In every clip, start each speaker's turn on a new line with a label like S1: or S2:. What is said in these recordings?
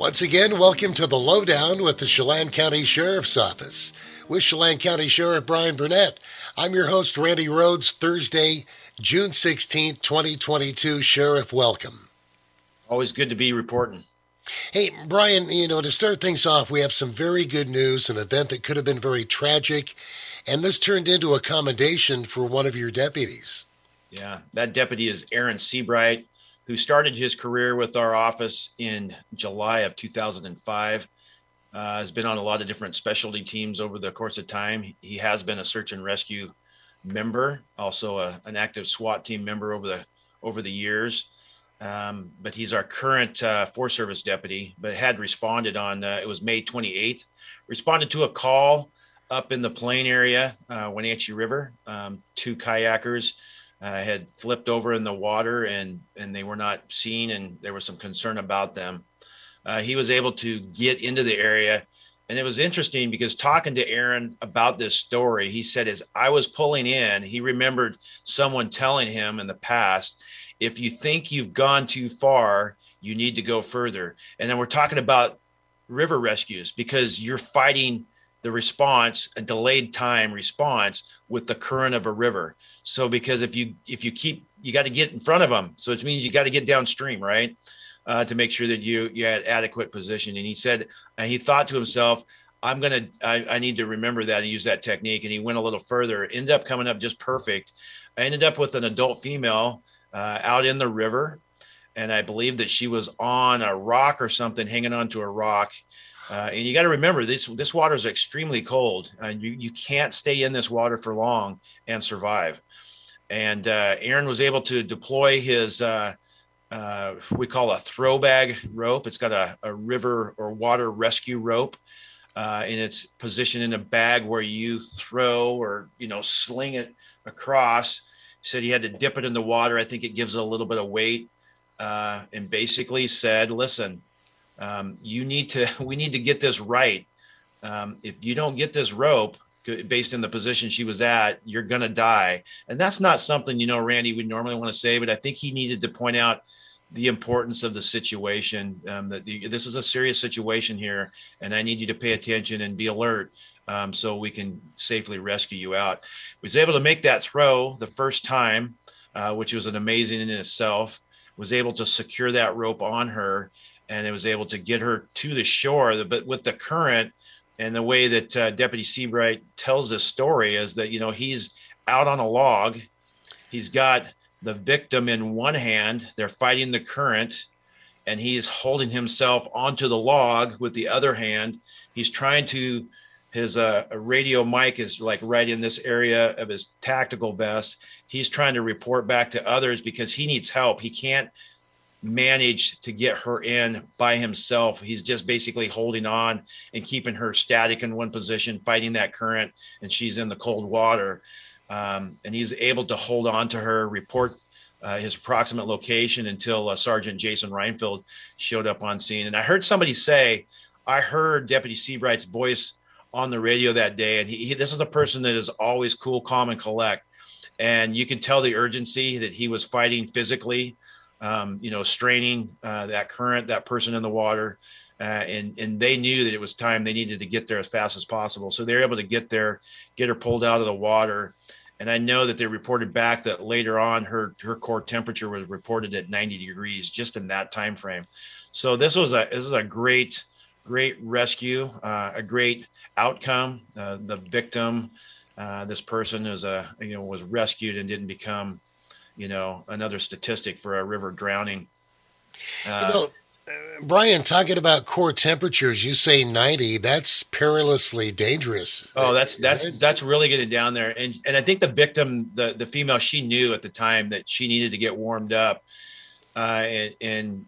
S1: Once again, welcome to the Lowdown with the Chelan County Sheriff's Office. With Chelan County Sheriff Brian Burnett, I'm your host, Randy Rhodes, Thursday, June 16th, 2022. Sheriff, welcome.
S2: Always good to be reporting.
S1: Hey, Brian, you know, to start things off, we have some very good news, an event that could have been very tragic, and this turned into a commendation for one of your deputies.
S2: Yeah, that deputy is Aaron Seabright who started his career with our office in July of 2005. Uh, has been on a lot of different specialty teams over the course of time. He has been a search and rescue member, also a, an active SWAT team member over the over the years. Um, but he's our current uh, Forest Service deputy. But had responded on uh, it was May 28th. Responded to a call up in the plain area, uh, Wenatchee River. Um, two kayakers uh, had flipped over in the water and and they were not seen and there was some concern about them. Uh, he was able to get into the area and it was interesting because talking to Aaron about this story, he said as I was pulling in, he remembered someone telling him in the past, if you think you've gone too far, you need to go further. And then we're talking about river rescues because you're fighting the response a delayed time response with the current of a river. So because if you if you keep you got to get in front of them so it means you got to get downstream right? Uh, to make sure that you you had adequate position. And he said and he thought to himself i'm gonna I, I need to remember that and use that technique. And he went a little further. Ended up coming up just perfect. I ended up with an adult female uh, out in the river. And i believe that she was on a rock or something hanging onto a rock uh, and you got to remember this this water is extremely cold. and you you can't stay in this water for long and survive. And uh, Aaron was able to deploy his uh, uh, we call a throw bag rope. It's got a, a river or water rescue rope, uh, and it's positioned in a bag where you throw or you know sling it across. He said he had to dip it in the water. I think it gives it a little bit of weight, and basically said, "Listen, um, you need to we need to get this right. Um, if you don't get this rope based in the position she was at you're going to die. And that's not something you know randy would normally want to say but i think he needed to point out the importance of the situation um, that the, this is a serious situation here and i need you to pay attention and be alert um, so we can safely rescue you out. Was able to make that throw the first time uh, which was an amazing in itself was able to secure that rope on her and it was able to get her to the shore. But with the current and the way that uh, Deputy Seabright tells this story is that you know he's out on a log, he's got the victim in one hand, they're fighting the current, and he's holding himself onto the log with the other hand. He's trying to his uh, radio mic is like right in this area of his tactical vest. He's trying to report back to others because he needs help. He can't managed to get her in by himself. He's just basically holding on and keeping her static in one position, fighting that current, and she's in the cold water. Um, and he's able to hold on to her, report uh, his approximate location until uh, Sergeant Jason Reinfeld showed up on scene. And I heard somebody say, I heard Deputy Seabright's voice on the radio that day, and he, he this is a person that is always cool, calm, and collect. And you can tell the urgency that he was fighting physically um, you know, straining uh, that current, that person in the water. Uh, and and they knew that it was time they needed to get there as fast as possible. So they're able to get there, get her pulled out of the water. And I know that they reported back that later on her her core temperature was reported at 90 degrees just in that time frame. So this was a this is a great great rescue, uh, a great outcome. Uh, the victim, uh, this person was a you know was rescued and didn't become you know, another statistic for a river drowning.
S1: Uh, you know, Brian, talking about core temperatures, you say 90. That's perilously dangerous.
S2: Oh, that's that's that's really getting down there. And and I think the victim, the the female, she knew at the time that she needed to get warmed up. Uh, and, and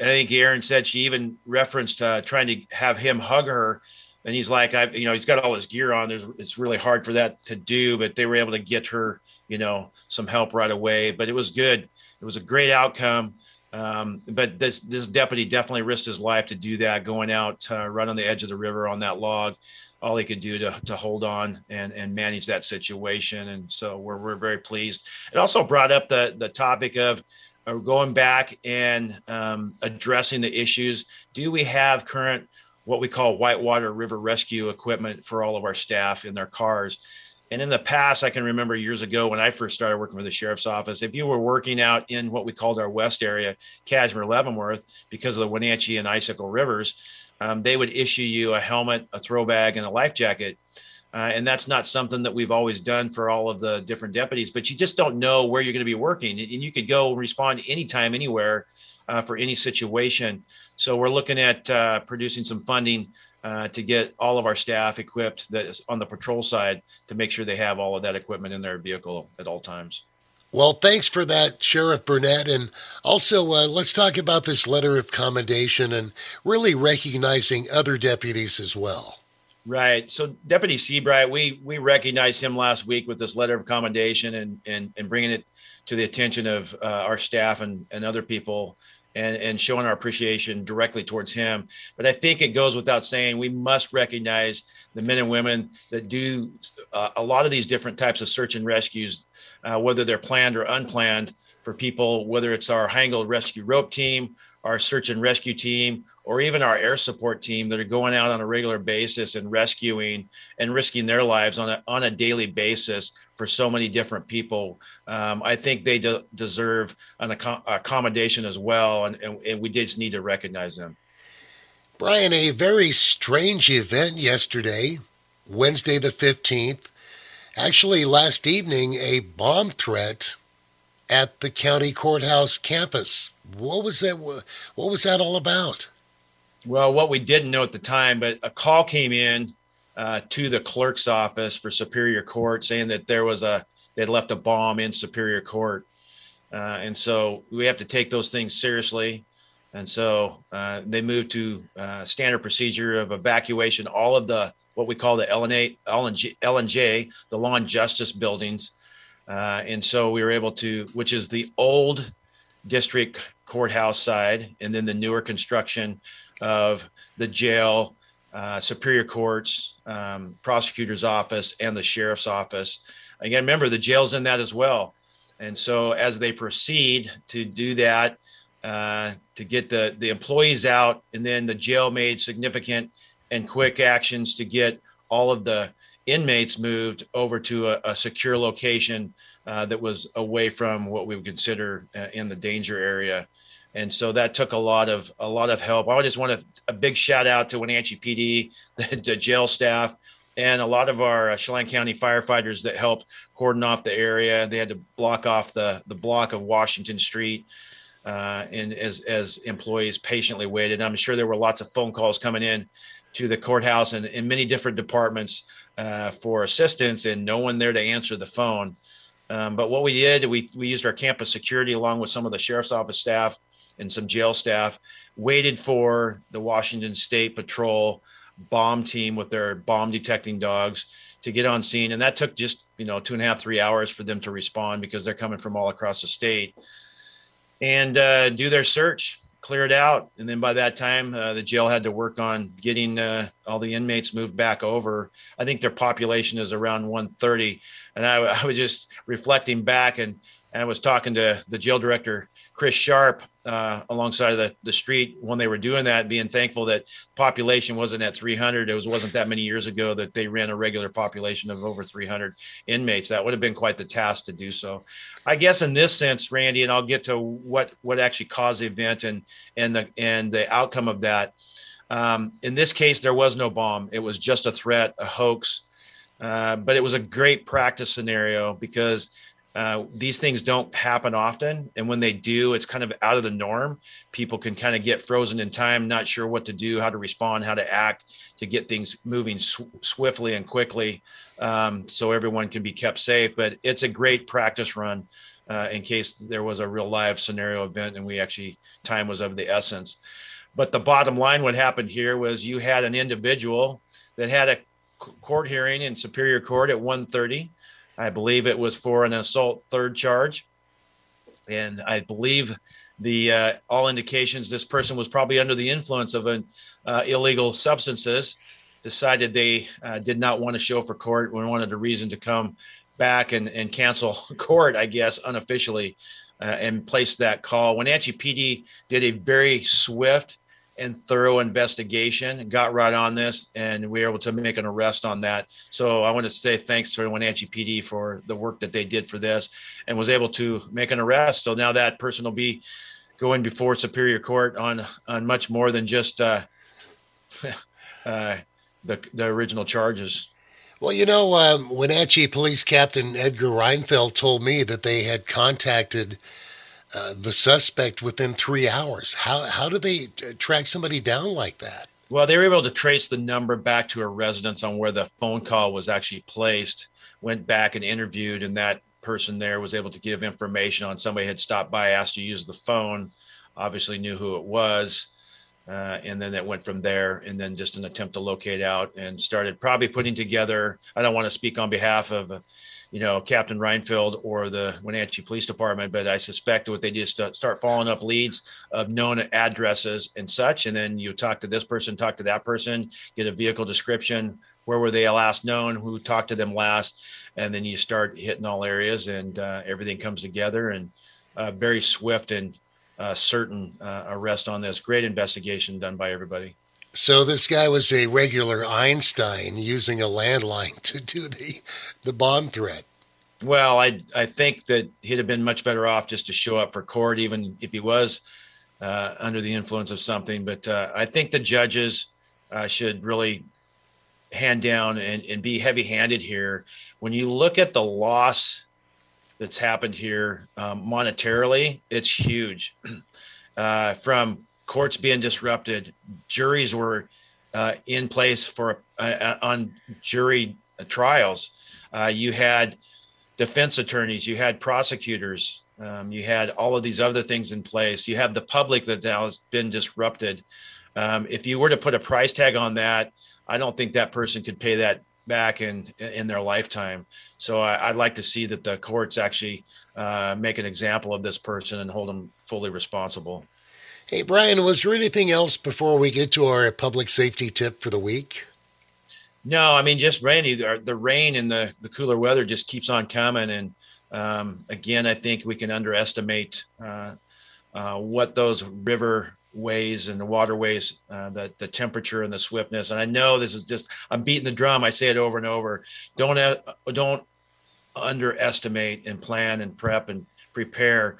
S2: I think Aaron said she even referenced uh, trying to have him hug her and he's like, I, you know, he's got all his gear on. There's, it's really hard for that to do, but they were able to get her, you know, some help right away. But it was good. It was a great outcome. Um, but this this deputy definitely risked his life to do that, going out uh, right on the edge of the river on that log. All he could do to, to hold on and, and manage that situation. And so we're, we're very pleased. It also brought up the, the topic of are going back and um, addressing the issues. Do we have current what we call whitewater river rescue equipment for all of our staff in their cars? And in the past, I can remember years ago when I first started working for the sheriff's office, if you were working out in what we called our west area, Cashmere, Leavenworth, because of the Wenatchee and Icicle rivers, um, they would issue you a helmet, a throw bag, and a life jacket. Uh, and that's not something that we've always done for all of the different deputies, but you just don't know where you're going to be working. And you could go and respond anytime, anywhere uh, for any situation. So we're looking at uh, producing some funding uh, to get all of our staff equipped that is on the patrol side to make sure they have all of that equipment in their vehicle at all times.
S1: Well, thanks for that, Sheriff Burnett. And also, uh, let's talk about this letter of commendation and really recognizing other deputies as well.
S2: Right. So Deputy Seabright, we we recognized him last week with this letter of commendation and and and bringing it to the attention of uh, our staff and and other people and, and showing our appreciation directly towards him. But I think it goes without saying we must recognize the men and women that do uh, a lot of these different types of search and rescues, uh, whether they're planned or unplanned for people, whether it's our Hangle Rescue Rope Team, our search and rescue team, or even our air support team that are going out on a regular basis and rescuing and risking their lives on a, on a daily basis for so many different people. Um, I think they de- deserve an ac- accommodation as well, and, and, and we just need to recognize them.
S1: Brian, a very strange event yesterday, Wednesday the 15th. Actually, last evening, a bomb threat at the county courthouse campus. What was that? What was that all about?
S2: Well, what we didn't know at the time, but a call came in uh, to the clerk's office for Superior Court saying that there was a they'd left a bomb in Superior Court, uh, and so we have to take those things seriously. And so uh, they moved to uh, standard procedure of evacuation all of the what we call the LNA, LNJ, LNJ the Law and Justice buildings. Uh, and so we were able to, which is the old district courthouse side, and then the newer construction of the jail, uh, superior courts, um, prosecutor's office, and the sheriff's office. Again, remember the jail's in that as well. And so as they proceed to do that, uh, to get the, the employees out, and then the jail made significant and quick actions to get all of the inmates moved over to a, a secure location uh, that was away from what we would consider uh, in the danger area and so that took a lot of a lot of help. I just want a, a big shout out to Wenatchee PD, the, the, jail staff, and a lot of our uh, Chelan County firefighters that helped cordon off the area. They had to block off the the block of Washington Street, uh, and as as employees patiently waited. I'm sure there were lots of phone calls coming in to the courthouse and in many different departments uh, for assistance, and no one there to answer the phone. Um, but what we did, we we used our campus security along with some of the sheriff's office staff and some jail staff waited for the Washington State Patrol bomb team with their bomb detecting dogs to get on scene. And that took just, you know, two and a half, three hours for them to respond because they're coming from all across the state and uh, do their search, clear it out. And then by that time, uh, the jail had to work on getting uh, all the inmates moved back over. I think their population is around 130. And I, I was just reflecting back and, and I was talking to the jail director Chris Sharp uh, alongside of the, the street when they were doing that, being thankful that population wasn't at 300. It was, wasn't that many years ago that they ran a regular population of over 300 inmates. That would have been quite the task to do so. I guess in this sense, Randy, and I'll get to what what actually caused the event and and the and the outcome of that. Um, in this case, there was no bomb. It was just a threat, a hoax. Uh, but it was a great practice scenario because uh, these things don't happen often. And when they do, it's kind of out of the norm. People can kind of get frozen in time, not sure what to do, how to respond, how to act to get things moving sw- swiftly and quickly um, so everyone can be kept safe. But it's a great practice run uh, in case there was a real live scenario event and we actually, time was of the essence. But the bottom line, what happened here was you had an individual that had a court hearing in Superior Court at 1:30 I believe it was for an assault third charge. And I believe the uh, all indications this person was probably under the influence of an uh, illegal substances decided they uh, did not want to show for court wanted a reason to come back and, and cancel court i guess unofficially uh, and placed that call. When Wenatchee PD did a very swift and thorough investigation, got right on this, and we were able to make an arrest on that. So I want to say thanks to Wenatchee PD for the work that they did for this and was able to make an arrest. So now that person will be going before Superior Court on on much more than just uh, uh, the the original charges.
S1: Well, you know, um, Wenatchee Police Captain Edgar Reinfeld told me that they had contacted uh, the suspect within three hours. How how do they uh, track somebody down like that?
S2: Well, they were able to trace the number back to a residence on where the phone call was actually placed. Went back and interviewed, and that person there was able to give information on somebody had stopped by, asked to use the phone, obviously knew who it was. Uh, and then it went from there and then just an attempt to locate out and started probably putting together i don't want to speak on behalf of you know captain reinfeld or the wenatchee police department but i suspect what they do is start following up leads of known addresses and such and then you talk to this person talk to that person get a vehicle description where were they last known who talked to them last and then you start hitting all areas and uh, everything comes together and uh, very swift and uh, certain uh, arrest on this. Great investigation done by everybody.
S1: So this guy was a regular Einstein using a landline to do the the bomb threat.
S2: Well, I I think that he'd have been much better off just to show up for court, even if he was uh, under the influence of something. But uh, I think the judges uh, should really hand down and, and be heavy handed here. When you look at the loss that's happened here um, monetarily, it's huge. Uh, from courts being disrupted, juries were uh, in place for uh, uh on jury trials. Uh, you had defense attorneys, you had prosecutors, um, you had all of these other things in place. You have the public that now has been disrupted. Um, if you were to put a price tag on that, I don't think that person could pay that back in in their lifetime. So I, would like to see that the courts actually uh, make an example of this person and hold them fully responsible.
S1: Hey Brian, was there anything else before we get to our public safety tip for the week?
S2: No, I mean just Randy. The, rain and the the cooler weather just keeps on coming, and um, again, I think we can underestimate uh, uh, what those river ways and the waterways, uh, the the temperature and the swiftness. And I know this is just I'm beating the drum. I say it over and over. Don't uh, don't underestimate and plan and prep and prepare.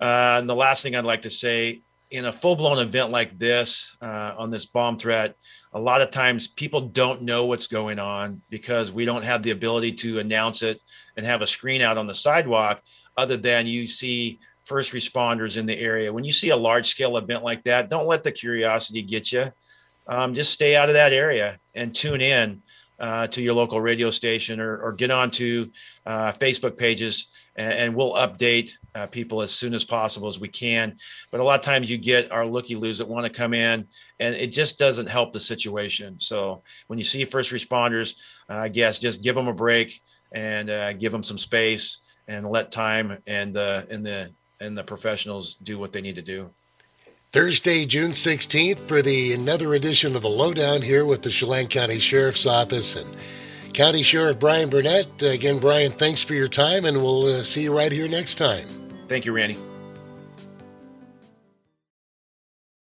S2: Uh, and the last thing I'd like to say in a full blown event like this uh, on this bomb threat, a lot of times people don't know what's going on because we don't have the ability to announce it and have a screen out on the sidewalk other than you see first responders in the area. When you see a large scale event like that, don't let the curiosity get you. Um, just stay out of that area and tune in uh, to your local radio station or, or get onto uh, Facebook pages and, and we'll update uh, people as soon as possible as we can. But a lot of times you get our looky loos that want to come in and it just doesn't help the situation. So when you see first responders, uh, I guess just give them a break and uh, give them some space and let time and, and the and the professionals do what they need to do.
S1: Thursday, June 16th, for the another edition of the Lowdown here with the Chelan County Sheriff's Office and County Sheriff Brian Burnett. Again, Brian, thanks for your time, and we'll uh, see you right here next time.
S2: Thank you, Randy.